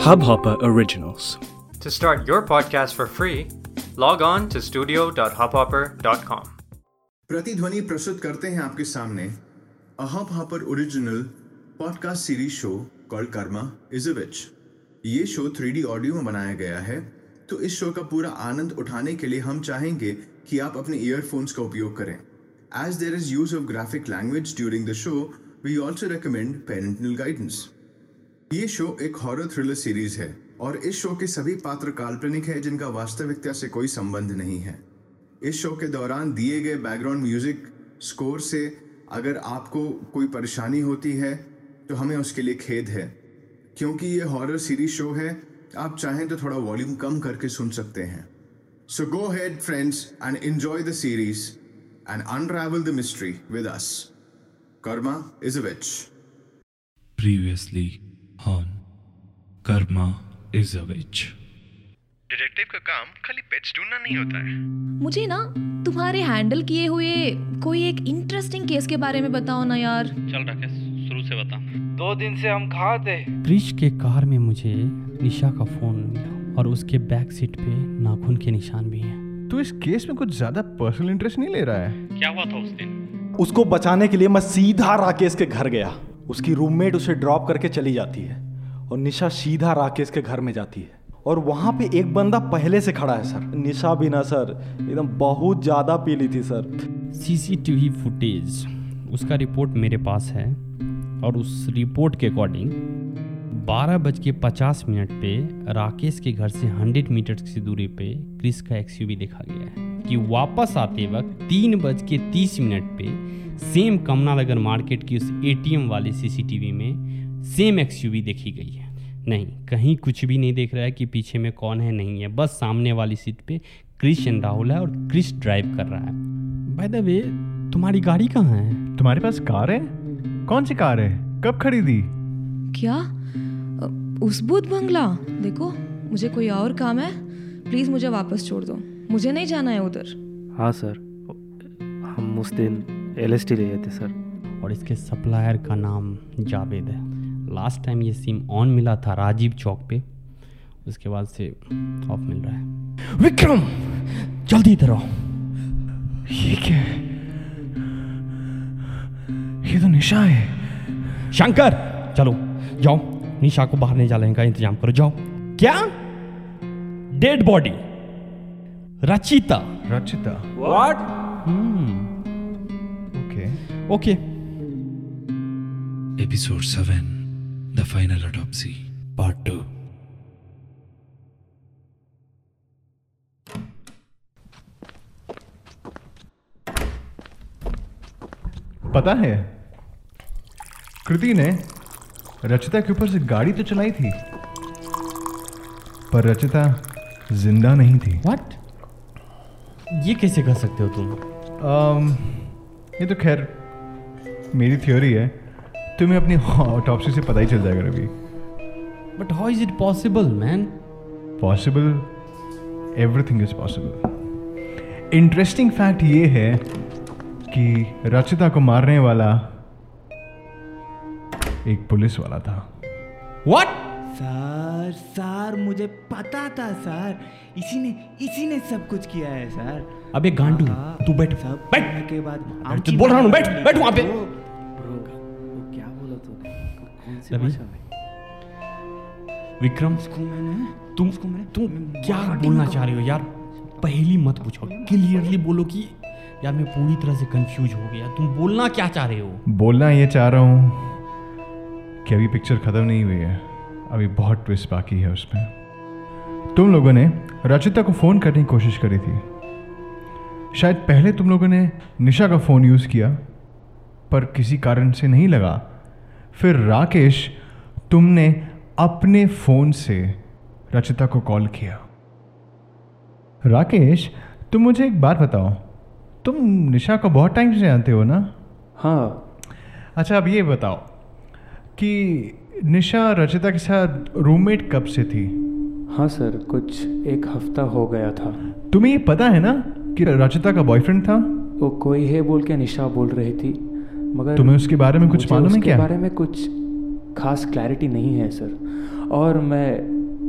Hubhopper Originals. To start your podcast for free, log on to studio.hubhopper.com. प्रतिध्वनि प्रस्तुत करते हैं आपके सामने a Hubhopper original podcast series show called Karma is a witch ये show 3D audio में बनाया गया है तो इस शो का पूरा आनंद उठाने के लिए हम चाहेंगे कि आप अपने ईयरफोन्स का उपयोग करें as there is use of graphic language during the show we also recommend parental guidance ये शो एक हॉरर थ्रिलर सीरीज़ है और इस शो के सभी पात्र काल्पनिक है जिनका वास्तविकता से कोई संबंध नहीं है। इस शो के दौरान दिए गए बैकग्राउंड म्यूज़िक स्कोर से अगर आपको कोई परेशानी होती है तो हमें उसके लिए खेद है। क्योंकि ये हॉरर सीरीज़ शो है, आप चाहें तो थोड़ा वॉल्यूम कम करके सुन सकते हैं। So go ahead friends and enjoy the series and unravel the mystery with us Karma is a witch previously on Karma is a witch. Detective का काम खाली पेट्स ढूंढना नहीं होता है। मुझे ना तुम्हारे हैंडल किए हुए कोई एक इंटरेस्टिंग केस के बारे में बताओ ना यार। चल राकेश शुरू से बता। दो दिन से हम कहाँ थे क्रिश के कार में मुझे निशा का फ़ोन मिला और उसके बैक सीट पे नाखून के निशान भी हैं। तो इस केस में कुछ ज़्यादा पर्सनल इंटरेस्ट नहीं ले रहा है? क्या हुआ था उस दिन? उसको बचाने के लिए मैं सीधा राकेश के घर गया। उसकी रूममेट उसे ड्रॉप करके चली जाती है और निशा सीधा राकेश के घर में जाती है। और वहाँ पे एक बंदा पहले से खड़ा है, सर। निशा भी ना, सर। एकदम बहुत ज़्यादा पी ली थी, सर। CCTV footage. उसका रिपोर्ट मेरे पास है और उस रिपोर्ट के अकॉर्डिंग बारह बज के पचास मिनट पे राकेश के घर से हंड्रेड मीटर की दूरी पे क्रिस का एक्सयूवी देखा गया है कि वापस आते वक्त तीन बज के तीस मिनट पे सेम कमला मार्केट की उस एटीएम वाले सीसीटीवी में सेम एक्सयूवी देखी गई है। नहीं कहीं कुछ भी नहीं देख रहा है कि पीछे में कौन है नहीं है। बस सामने वाली सीट पे क्रिश एंड राहुल है और क्रिश ड्राइव कर रहा है। बाय द वे तुम्हारी गाड़ी कहाँ है? तुम्हारे पास कार है? कौन सी कार है? कब खरीदी? क्या? उस बुद्ध बंगला? देखो मुझे कोई और काम है। प्लीज़ मुझे वापस छोड़ दो। मुझे नहीं जाना है उधर। हाँ सर। हम उस दिन एल एस ले गए थे सर और इसके सप्लायर का नाम जावेद है। लास्ट टाइम ये सिम ऑन मिला था राजीव चौक पे उसके बाद से ऑफ़ मिल रहा है। विक्रम जल्दी इधर आओ। ये क्या है? ये तो निशा है। शंकर चलो जाओ। निशा को बाहर नहीं जाने का इंतज़ाम करो जाओ। क्या? Dead body Rachita. Rachita. What okay Episode 7 The Final Autopsy, Part 2. पता है कृति ने रचिता के ऊपर से गाड़ी तो चलाई थी पर रचिता ज़िंदा नहीं थी। व्हाट ये कैसे कह सकते हो तुम? um, ये तो खैर मेरी थ्योरी है तुम्हें अपनी ऑटोप्सी से पता ही चल जाएगा Ravi. But how is it possible man possible everything is possible interesting fact ये है कि रचिता को मारने वाला एक पुलिस वाला था। व्हाट सर सर मुझे पता था सर इसी ने इसी ने सब कुछ किया है सर अबे गांडू हाँ, तू बैठ सब बैठ। के बाद बोल रहा हूँ बैठ बैठ वहाँ पे। कौन सी भाषा में विक्रम उसको मैंने तुम उसको मैंने तुम क्या बोलना चाह रहे हो यार? पहली मत पूछो। क्लियरली बोलो कि यार मैं पूरी तरह से कंफ्यूज हो गया। तुम बोलना क्या चाह रहे हो? बोलना ये चाह रहा हूँ कि अभी पिक्चर ख़त्म नहीं हुई है। अभी बहुत ट्विस्ट बाकी है उसमें। तुम लोगों ने रचिता को फ़ोन करने की कोशिश करी थी। शायद पहले तुम लोगों ने निशा का फ़ोन यूज़ किया पर किसी कारण से नहीं लगा। फिर राकेश तुमने अपने फ़ोन से रचिता को कॉल किया। राकेश तुम मुझे एक बात बताओ। तुम निशा को बहुत टाइम से जानते हो ना? हाँ। अच्छा अब ये बताओ कि निशा रचिता के साथ रूममेट कब से थी? हाँ सर कुछ एक हफ़्ता हो गया था। तुम्हें ये पता है ना कि रचिता का बॉयफ्रेंड था? वो कोई है बोल के निशा बोल रही थी। मगर तुम्हें उसके बारे में कुछ मालूम है क्या? बारे में कुछ खास क्लैरिटी नहीं है सर और मैं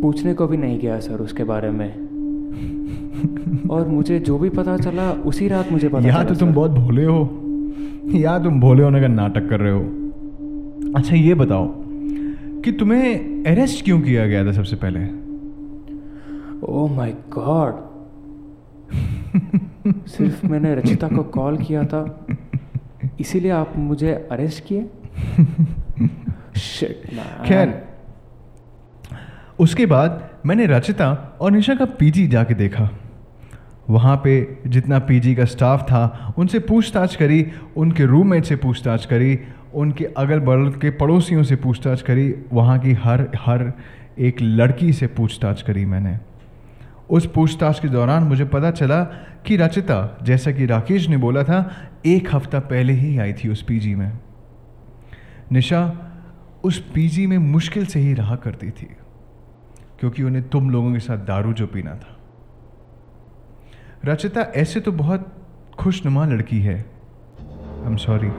पूछने को भी नहीं गया सर उसके बारे में। और मुझे जो भी पता चला उसी रात मुझे पता या तो तुम सर। बहुत भोले हो। या तुम भोले होने का नाटक कर रहे हो। अच्छा ये बताओ कि तुम्हें अरेस्ट क्यों किया गया था सबसे पहले? ओ माय गॉड सिर्फ़ मैंने रचिता को कॉल किया था। इसीलिए आप मुझे अरेस्ट किए। खैर उसके बाद मैंने रचिता और निशा का पीजी जाके देखा। वहाँ पे जितना पीजी का स्टाफ था उनसे पूछताछ करी उनके रूममेट से पूछताछ करी उनके अगल बगल के पड़ोसियों से पूछताछ करी वहाँ की हर हर एक लड़की से पूछताछ करी मैंने। उस पूछताछ के दौरान मुझे पता चला कि रचिता, जैसा कि राकेश ने बोला था, एक हफ़्ता पहले ही आई थी उस पीजी में। निशा उस पीजी में मुश्किल से ही रहा करती थी, क्योंकि उन्हें तुम लोगों के साथ दारू जो पीना था। रचिता ऐसे तो बहुत खुशनुमा लड़की है। आई एम सॉरी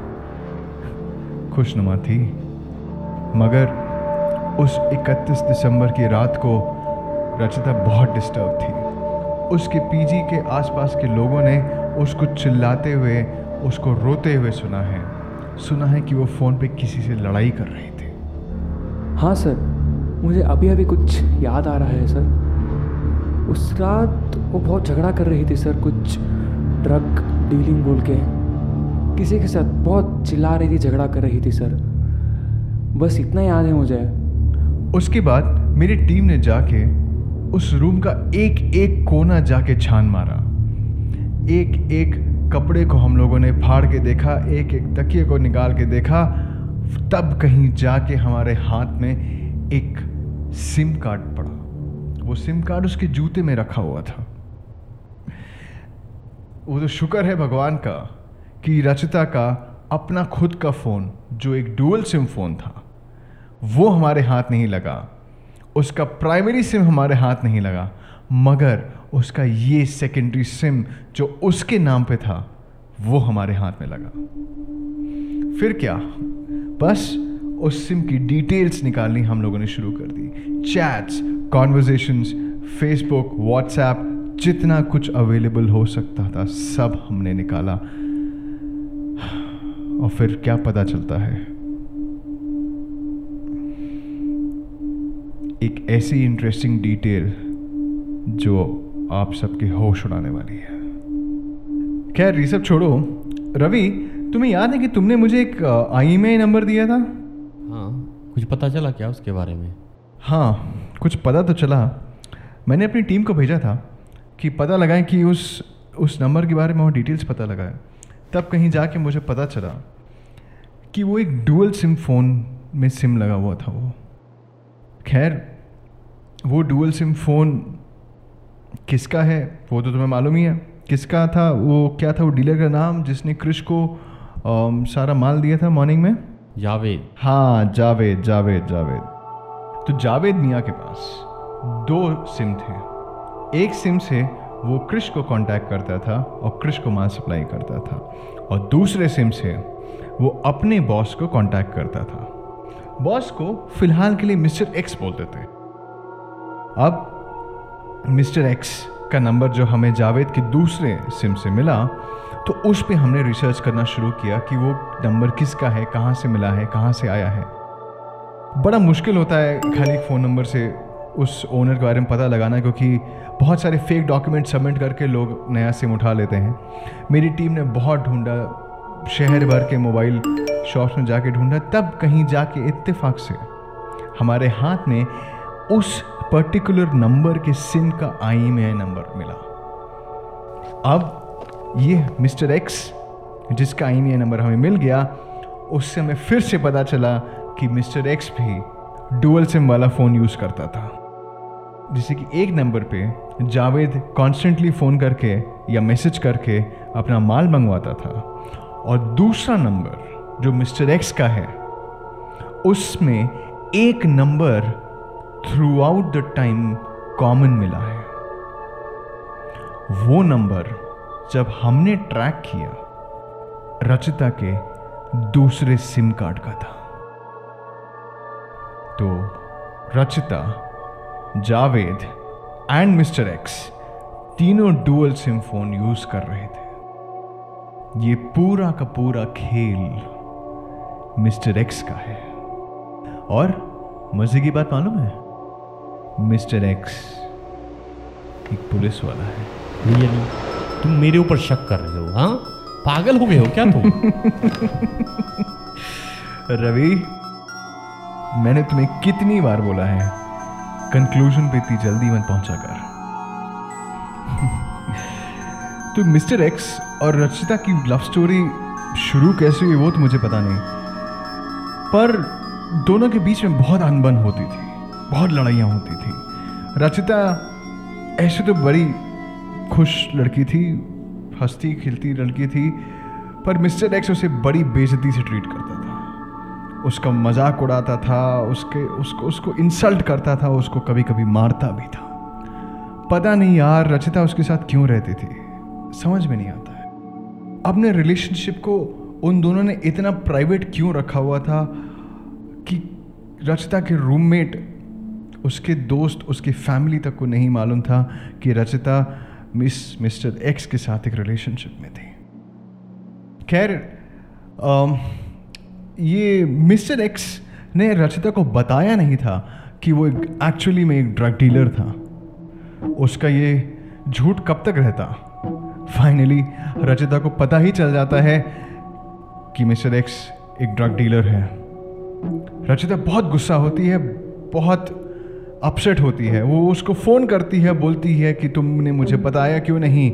खुशनुमा थी। मगर उस 31 दिसंबर की रात को रचिता बहुत डिस्टर्ब थी। उसके पीजी के आसपास के लोगों ने उसको चिल्लाते हुए उसको रोते हुए सुना है। सुना है कि वो फ़ोन पे किसी से लड़ाई कर रहे थे। हाँ सर मुझे अभी अभी कुछ याद आ रहा है सर। उस रात वो बहुत झगड़ा कर रही थी सर कुछ ड्रग डीलिंग बोल के। किसी के साथ बहुत चिल्ला रही थी झगड़ा कर रही थी सर। बस इतना याद है मुझे। उसके बाद मेरी टीम ने जाके उस रूम का एक एक कोना जाके छान मारा। एक एक कपड़े को हम लोगों ने फाड़ के देखा, एक एक तकिए को निकाल के देखा, तब कहीं जाके हमारे हाथ में एक सिम कार्ड पड़ा। वो सिम कार्ड उसके जूते में रखा हुआ था। वो तो शुक्र है भगवान का कि रचिता का अपना खुद का फ़ोन, जो एक डुअल सिम फ़ोन था, वो हमारे हाथ नहीं लगा। उसका प्राइमरी सिम हमारे हाथ नहीं लगा, मगर उसका ये सेकेंडरी सिम जो उसके नाम पे था, वो हमारे हाथ में लगा। फिर क्या? बस उस सिम की डिटेल्स निकालनी हम लोगों ने शुरू कर दी। चैट्स कॉन्वर्जेशंस फेसबुक व्हाट्सएप जितना कुछ अवेलेबल हो सकता था, सब हमने निकाला। और फिर क्या पता चलता है? एक ऐसी इंटरेस्टिंग डिटेल जो आप सबके होश उड़ाने वाली है। खैर ये सब छोड़ो। रवि तुम्हें याद है कि तुमने मुझे एक आई एम नंबर दिया था? हाँ। कुछ पता चला क्या उसके बारे में? हाँ कुछ पता तो चला। मैंने अपनी टीम को भेजा था कि पता लगाएँ कि उस उस नंबर के बारे में और डिटेल्स पता लगाएँ। तब कहीं जाके मुझे पता चला कि वो एक डुअल सिम फ़ोन में सिम लगा हुआ था वो। खैर वो डुअल सिम फ़ोन किसका है वो तो तुम्हें मालूम ही है। किसका था वो क्या था वो डीलर का नाम जिसने क्रिश को अम, सारा माल दिया था मॉर्निंग में? जावेद। हाँ जावेद जावेद जावेद। तो जावेद मियाँ के पास दो सिम थे। एक सिम से वो क्रिश को कांटेक्ट करता था और क्रिश को माल सप्लाई करता था। और दूसरे सिम से वो अपने बॉस को कांटेक्ट करता था। बॉस को फ़िलहाल के लिए मिस्टर एक्स बोलते थे। अब मिस्टर एक्स का नंबर जो हमें जावेद के दूसरे सिम से मिला तो उस पे हमने रिसर्च करना शुरू किया कि वो नंबर किसका है, कहाँ से मिला है, कहाँ से आया है। बड़ा मुश्किल होता है खाली फ़ोन नंबर से उस ओनर के बारे में पता लगाना, क्योंकि बहुत सारे फेक डॉक्यूमेंट सबमिट करके लोग नया सिम उठा लेते हैं। मेरी टीम ने बहुत ढूंढा, शहर भर के मोबाइल शॉप्स में जाके ढूंढा, तब कहीं जाके इत्तेफाक से हमारे हाथ में उस पर्टिकुलर नंबर के सिम का आई नंबर मिला। अब ये मिस्टर एक्स, जिसका आई नंबर हमें मिल गया, उससे हमें फिर से पता चला कि मिस्टर एक्स भी डुअल सिम वाला फ़ोन यूज़ करता था। जैसे कि एक नंबर पे जावेद कॉन्स्टेंटली फ़ोन करके या मैसेज करके अपना माल मंगवाता था। और दूसरा नंबर, जो मिस्टर एक्स का है, उसमें एक number throughout the time common मिला है। वो नंबर जब हमने ट्रैक किया, रचिता के दूसरे सिम कार्ड का था। तो Rachita, Javed and Mister X तीनों डुअल सिम फ़ोन यूज़ कर रहे थे। ये पूरा का पूरा खेल मिस्टर एक्स का है। और मज़े की बात मालूम है? मिस्टर एक्स एक पुलिस वाला है। रियली तुम मेरे ऊपर शक कर रहे हो हाँ? पागल हो गए हो क्या तुम? रवि मैंने तुम्हें कितनी बार बोला है कंक्लूजन पे इतनी जल्दी मत पहुँचा कर। तो मिस्टर एक्स और रचिता की लव स्टोरी शुरू कैसे हुई वो तो मुझे पता नहीं पर दोनों के बीच में बहुत अनबन होती थी। बहुत लड़ाइयाँ होती थी। रचिता ऐसे तो बड़ी खुश लड़की थी, हंसती, खिलती लड़की थी, पर मिस्टर एक्स उसे बड़ी बेजती से ट्रीट करता था। उसका मज़ाक उड़ाता था, उसके, उसको उसको इंसल्ट करता था, उसको कभी कभी मारता भी था। पता नहीं यार, रचिता उसके साथ क्यों रहती थी। समझ में नहीं आता है। अपने रिलेशनशिप को उन दोनों ने इतना प्राइवेट क्यों रखा हुआ था कि रचिता के रूममेट उसके दोस्त, उसकी फैमिली तक को नहीं मालूम था कि रचिता मिस, मिस्टर एक्स के साथ एक रिलेशनशिप में थी। खैर ये मिस्टर एक्स ने रचिता को बताया नहीं था कि वो एक्चुअली में एक ड्रग डीलर था। उसका ये झूठ कब तक रहता? फाइनली रचिता को पता ही चल जाता है कि मिस्टर एक्स एक ड्रग डीलर है। रचिता बहुत गुस्सा होती है, बहुत अपसेट होती है, वो उसको फ़ोन करती है, बोलती है कि तुमने मुझे बताया क्यों नहीं?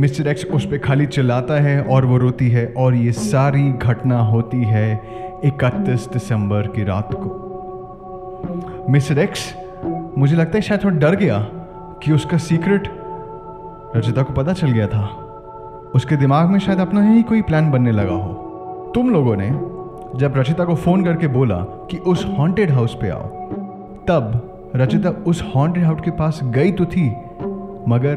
मिस्टर एक्स उस पर खाली चिल्लाता है और वो रोती है, और ये सारी घटना होती है 31 दिसंबर की रात को। मिस्टर एक्स मुझे लगता है शायद थोड़ा डर गया कि उसका सीक्रेट रचिता को पता चल गया था। उसके दिमाग में शायद अपना ही कोई प्लान बनने लगा हो। तुम लोगों ने जब रचिता को फ़ोन करके बोला कि उस हॉन्टेड हाउस पे आओ तब रचिता उस हॉन्टेड हाउस के पास गई तो थी, मगर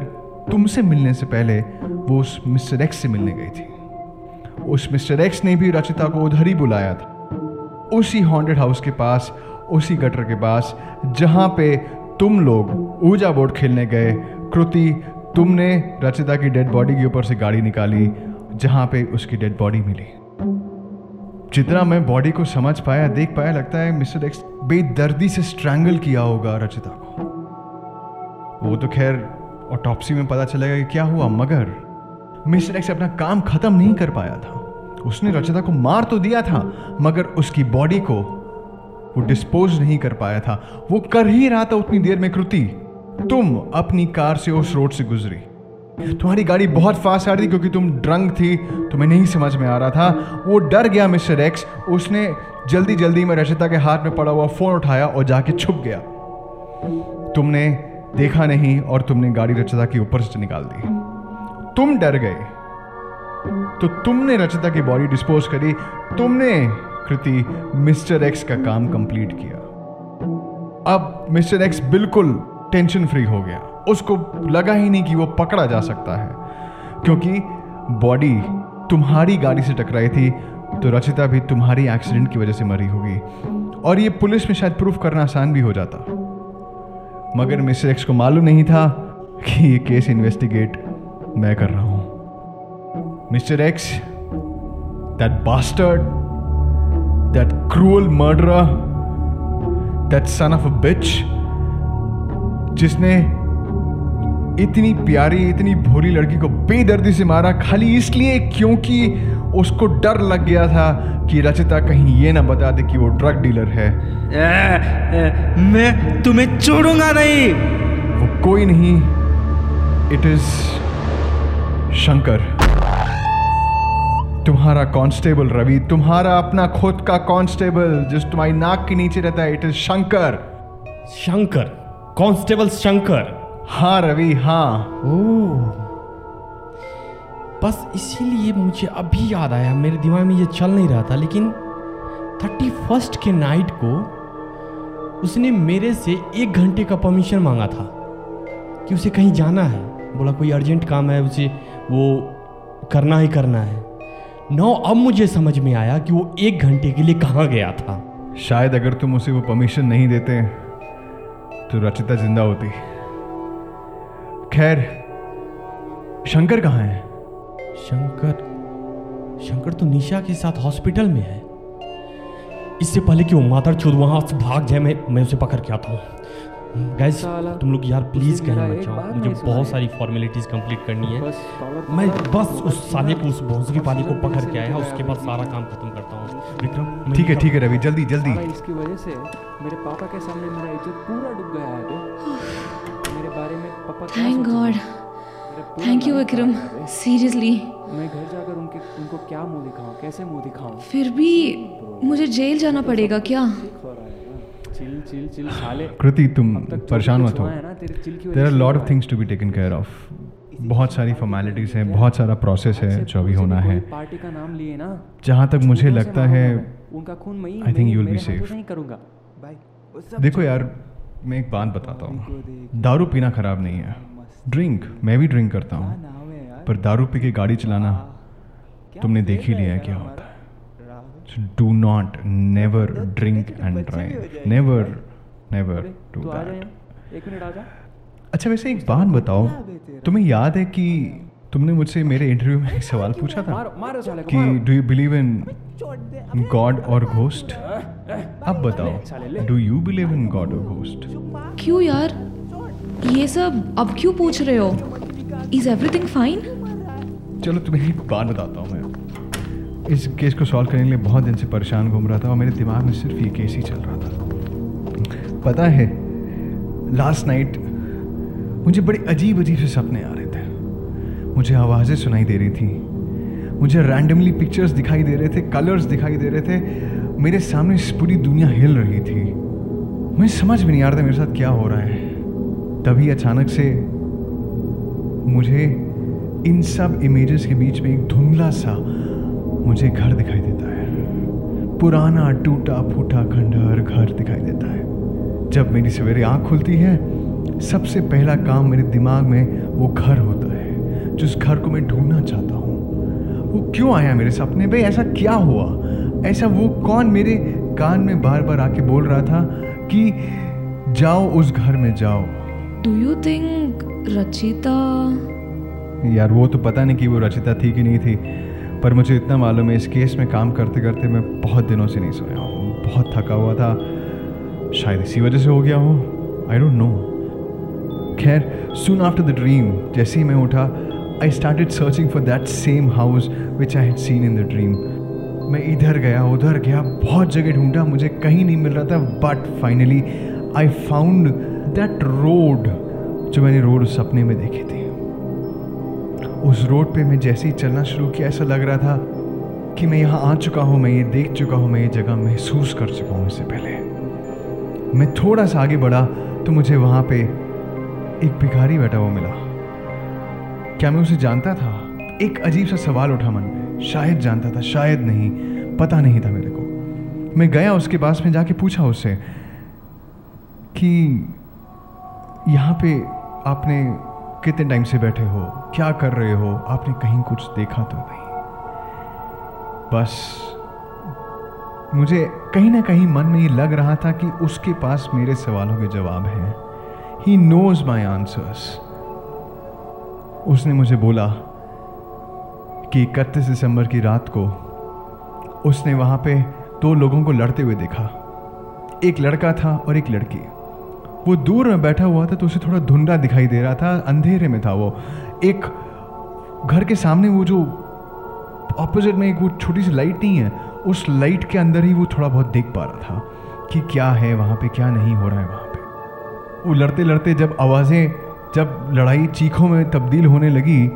तुमसे मिलने से पहले वो उस मिस्टर एक्स से मिलने गई थी। उस मिस्टर एक्स ने भी रचिता को उधर ही बुलाया था। उसी हॉन्टेड हाउस के पास, उसी गटर के पास, जहाँ पे तुम लोग ऊर्जा बोर्ड खेलने गए कृति तुमने रचिता की डेड बॉडी के ऊपर से गाड़ी निकाली, जहाँ पे उसकी डेड बॉडी मिली। जितना मैं बॉडी को समझ पाया, देख पाया, लगता है मिस्टर एक्स बेदर्दी से स्ट्रैंगल किया होगा रचिता को। वो तो खैर ऑटोप्सी में पता चलेगा कि क्या हुआ, मगर मिस्टर एक्स अपना काम खत्म नहीं कर पाया था। उसने रचिता को मार तो दिया था, मगर उसकी बॉडी को वो डिस्पोज नहीं कर पाया था। वो कर ही रहा था उतनी देर में, कृति, तुम अपनी कार से उस रोड से गुजरी। तुम्हारी गाड़ी बहुत फास्ट आ रही थी क्योंकि तुम ड्रंक थी, तुम्हें नहीं समझ में आ रहा था। वो डर गया मिस्टर एक्स उसने जल्दी जल्दी में रचिता के हाथ में पड़ा हुआ फ़ोन उठाया और जाके छुप गया। तुमने देखा नहीं और तुमने गाड़ी रचिता के ऊपर से निकाल दी। तुम डर गए। तो तुमने रचिता की बॉडी डिस्पोज करी। तुमने, कृति, मिस्टर एक्स का काम कंप्लीट किया। अब मिस्टर एक्स बिल्कुल टेंशन फ्री हो गया। उसको लगा ही नहीं कि वो पकड़ा जा सकता है। क्योंकि बॉडी तुम्हारी गाड़ी से टकराई थी तो रचिता भी तुम्हारी एक्सीडेंट की वजह से मरी होगी। और ये पुलिस में शायद प्रूफ करना आसान भी हो जाता। मगर मिस्टर एक्स को मालूम नहीं था कि ये केस इन्वेस्टिगेट मैं कर रहा हूँ। Mister X that bastard that cruel murder that son of a bitch जिसने इतनी प्यारी इतनी भोली लड़की को बेदर्दी से मारा खाली इसलिए क्योंकि उसको डर लग गया था कि रचिता कहीं ये ना बता दे कि वो ड्रग डीलर है। ए, ए, मैं तुम्हें छोड़ूँगा नहीं। वो कोई नहीं। It is Shankar. तुम्हारा कांस्टेबल रवि तुम्हारा अपना खुद का कांस्टेबल जिस तुम्हारी नाक के नीचे रहता है it is Shankar. Shankar? Constable Shankar हाँ रवि हाँ। ओह बस इसीलिए मुझे अभी याद आया मेरे दिमाग में ये चल नहीं रहा था लेकिन थर्टी फ़र्स्ट के नाइट को उसने मेरे से एक घंटे का परमिशन मांगा था कि उसे कहीं जाना है। बोला कोई अर्जेंट काम है उसे वो करना ही करना है। नो अब मुझे समझ में आया कि वो एक घंटे के लिए कहाँ गया था। शायद अगर तुम उसे वो परमिशन नहीं देते तो रचिता ज़िंदा होती। खैर, शंकर कहाँ है? शंकर शंकर तो निशा के साथ हॉस्पिटल में है। इससे पहले कि वो मातर चोर वहाँ से भाग जाए, मैं मैं उसे पकड़ के आता हूँ। गैस साला, तुम लोग यार प्लीज़ उसने कहीं मत जाओ मुझे बहुत सारी फॉर्मेलिटीज कंप्लीट करनी है। को मैं बस उस साले को उस भोसरी वाले को पकड़ के आया उसके बाद सारा काम खत्म करता हूँ। विक्रम ठीक है ठीक है रवि जल्दी जल्दी। इसकी वजह से मेरे पापा के सामने मेरा इज़्ज़त पूरा डूब गया है मेरे बारे में पापा thank God thank you Vikram. है। सीरियसली मैं घर जाकर उनके उनको क्या मुँह दिखाऊँ? कैसे मुँह दिखाऊँ? फिर भी मुझे जेल जाना पड़ेगा क्या? चिल चिल चिल साले कृति तुम जो परेशान मत हो। There are lot of things to be taken care of बहुत सारी फॉर्मेलिटीज हैं बहुत सारा प्रोसेस है जो अभी होना है। पार्टी का नाम लिए ना जहाँ तक मुझे लगता है उनका खून मैं I think you will be safe से ही करूँगा। देखो यार मैं एक बात बताता हूँ। दारू पीना खराब नहीं है। ड्रिंक मैं भी ड्रिंक करता हूँ। पर दारू पी के गाड़ी चलाना तुमने देख ही लिया है क्या होता है। Do not never drink and drive never never do तू आ जा दैट एक मिनट आ जा। अच्छा वैसे एक बात बताओ। तुम्हें याद है कि तुमने मुझसे मेरे इंटरव्यू में एक सवाल पूछा था? को do you believe in God or ghost अब बताओ do you believe in God or ghost क्यों यार? ये सब अब क्यों पूछ रहे हो? इज़ एवरीथिंग फाइन चलो तुम्हें एक बात बताता हूँ मैं। इस केस को सॉल्व करने के लिए बहुत दिन से परेशान घूम रहा था और मेरे दिमाग में सिर्फ़ ये केस ही चल रहा था। पता है लास्ट नाइट मुझे बड़े अजीब अजीब से सपने आ रहे थे। मुझे आवाज़ें सुनाई दे रही थी। मुझे रैंडमली पिक्चर्स दिखाई दे रहे थे कलर्स दिखाई दे रहे थे। मेरे सामने पूरी दुनिया हिल रही थी। मुझे समझ में नहीं आ रहा था मेरे साथ क्या हो रहा है। तभी अचानक से मुझे इन सब इमेजेस के बीच में एक धुंधला सा मुझे घर दिखाई देता है। पुराना टूटा फूटा खंडहर घर दिखाई देता है। जब मेरी सवेरे आँख खुलती है सबसे पहला काम मेरे दिमाग में वो घर होता है जिस घर को मैं ढूंढना चाहता हूँ। वो क्यों आया मेरे सपने? में ऐसा क्या हुआ? ऐसा वो कौन मेरे कान में बार बार आके बोल रहा था कि जाओ उस घर में जाओ। डू यू थिंक रचिता यार वो तो पता नहीं कि वो रचिता थी कि नहीं थी। पर मुझे इतना मालूम है, इस केस में काम करते करते मैं बहुत दिनों से नहीं सोया हूँ। बहुत थका हुआ था। शायद इसी वजह से हो गया हो। आई डोंट नो खैर सुन आफ्टर द ड्रीम जैसे ही मैं उठा I started searching for that same house which I had seen in the dream मैं इधर गया, उधर गया, बहुत जगह ढूंढा, मुझे कहीं नहीं मिल रहा था but finally I found that road जो मैंने रोड सपने में देखी थी। उस रोड पे मैं जैसे ही चलना शुरू किया, ऐसा लग रहा था कि मैं यहाँ आ चुका हूँ, मैं ये देख चुका हूँ, मैं ये जगह महसूस कर चुका हूँ इससे पहले। मैं थोड़ा सा आगे बढ़ा तो मुझे वहाँ पे एक भिखारी बैठा हुआ मिला। क्या मैं उसे जानता था? एक अजीब सा सवाल उठा मन में। शायद जानता था, शायद नहीं, पता नहीं था मेरे को। मैं गया उसके पास में जाके पूछा उससे कि, यहाँ पे आपने कितने टाइम से बैठे हो? क्या कर रहे हो? आपने कहीं कुछ देखा तो नहीं। बस, मुझे कहीं ना कहीं मन में ये लग रहा था कि उसके पास मेरे सवालों के जवाब हैं। ही नोज़ माई आंसर्स उसने मुझे बोला कि इकतीस दिसंबर की रात को उसने वहाँ पे दो लोगों को लड़ते हुए देखा। एक लड़का था और एक लड़की। वो दूर में बैठा हुआ था तो उसे थोड़ा धुंधला दिखाई दे रहा था, अंधेरे में था वो। एक घर के सामने वो जो ऑपोजिट में एक वो छोटी सी लाइट नहीं है, उस लाइट के अंदर ही वो थोड़ा बहुत देख पा रहा था कि क्या है वहाँ पे, क्या नहीं हो रहा है वहाँ पे। वो लड़ते लड़ते जब आवाज़ें, जब लड़ाई चीखों में तब्दील होने लगी,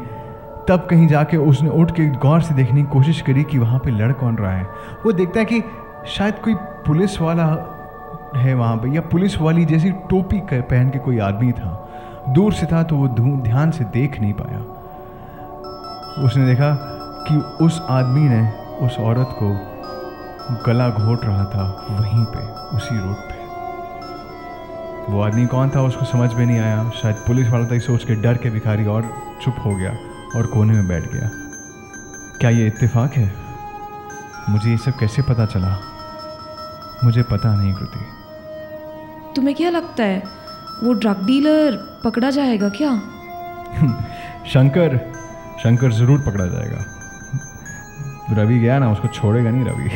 तब कहीं जाके उसने उठ के गौर से देखने की कोशिश करी कि वहाँ पे लड़ कौन रहा है। वो देखता है कि शायद कोई पुलिस वाला है वहाँ पे, या पुलिस वाली जैसी टोपी पहन के कोई आदमी था। दूर से था तो वो ध्यान से देख नहीं पाया। उसने देखा कि उस आदमी ने उस औरत को गला घोट रहा था वहीं पे, उसी रोड पे। वो आदमी कौन था उसको समझ में नहीं आया। शायद पुलिस वाला था सोच के डर के भिखारी और चुप हो गया और कोने में बैठ गया। क्या ये इत्तेफाक है? मुझे ये सब कैसे पता चला? मुझे पता नहीं, कृति। तुम्हें क्या लगता है? वो ड्रग डीलर पकड़ा जाएगा क्या? शंकर शंकर ज़रूर पकड़ा जाएगा। रवि गया ना, उसको छोड़ेगा नहीं रवि।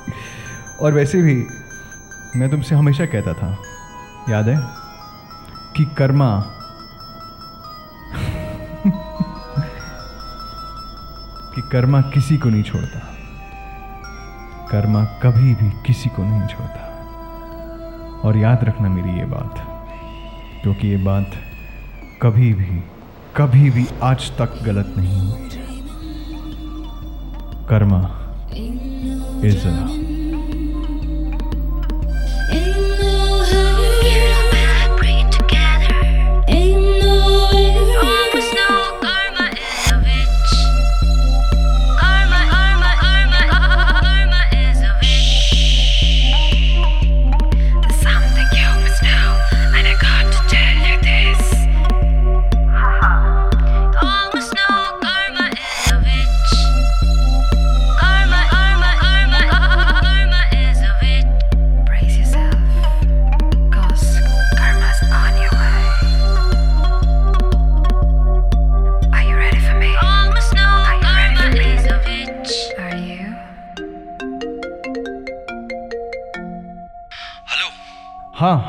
और वैसे भी, मैं तुमसे हमेशा कहता था, याद है? कि कर्मा कि कर्मा किसी को नहीं छोड़ता। कर्मा कभी भी किसी को नहीं छोड़ता। और याद रखना मेरी ये बात, क्योंकि ये बात कभी भी कभी भी आज तक गलत नहीं हुई। कर्मा इज़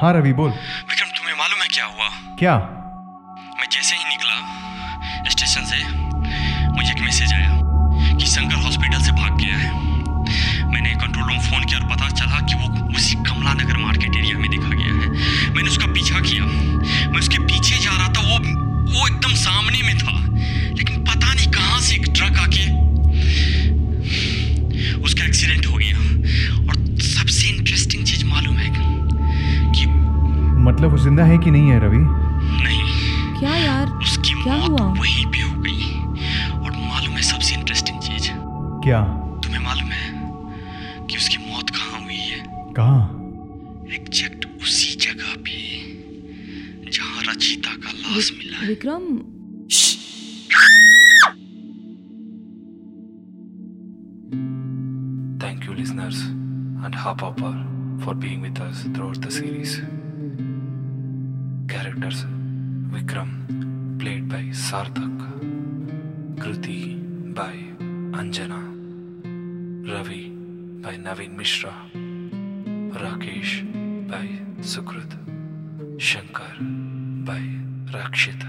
हाँ रवि बोल। विक्रम तुम्हें मालूम है क्या हुआ? क्या? क्या? तुम्हें मालूम है कि उसकी मौत कहाँ हुई है? कहा? एग्जैक्ट उसी जगह पे जहाँ रचिता का लाश मिला Vikram? Thank you listeners and Hubhopper for being with us through the series characters Vikram played by Sarthak Kriti by Anjana Ravi भाई नवीन मिश्रा राकेश भाई सुकृत शंकर भाई रक्षित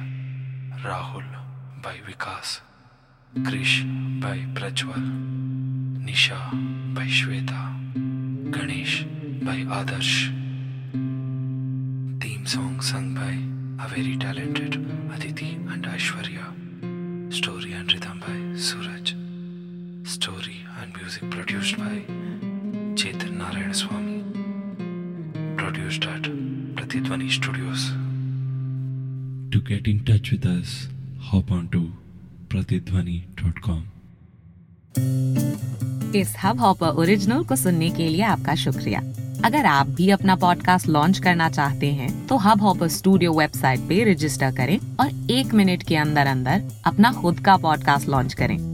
राहुल भाई विकास कृष भाई प्रज्वल निशा भाई श्वेता गणेश भाई आदर्श theme song sung by a very talented Aditi and Aishwarya story and rhythm by Suraj story and music produced by Chetan Narayan Swami. Produced at Pratidwani Studios. To get in touch with us, hop on to pratidhwani.com. इस hub hopper original को सुनने के लिए आपका शुक्रिया अगर आप भी अपना पॉडकास्ट लॉन्च करना चाहते हैं तो हब हॉपर स्टूडियो वेबसाइट पे रजिस्टर करें और एक मिनट के अंदर अंदर अपना खुद का पॉडकास्ट लॉन्च करें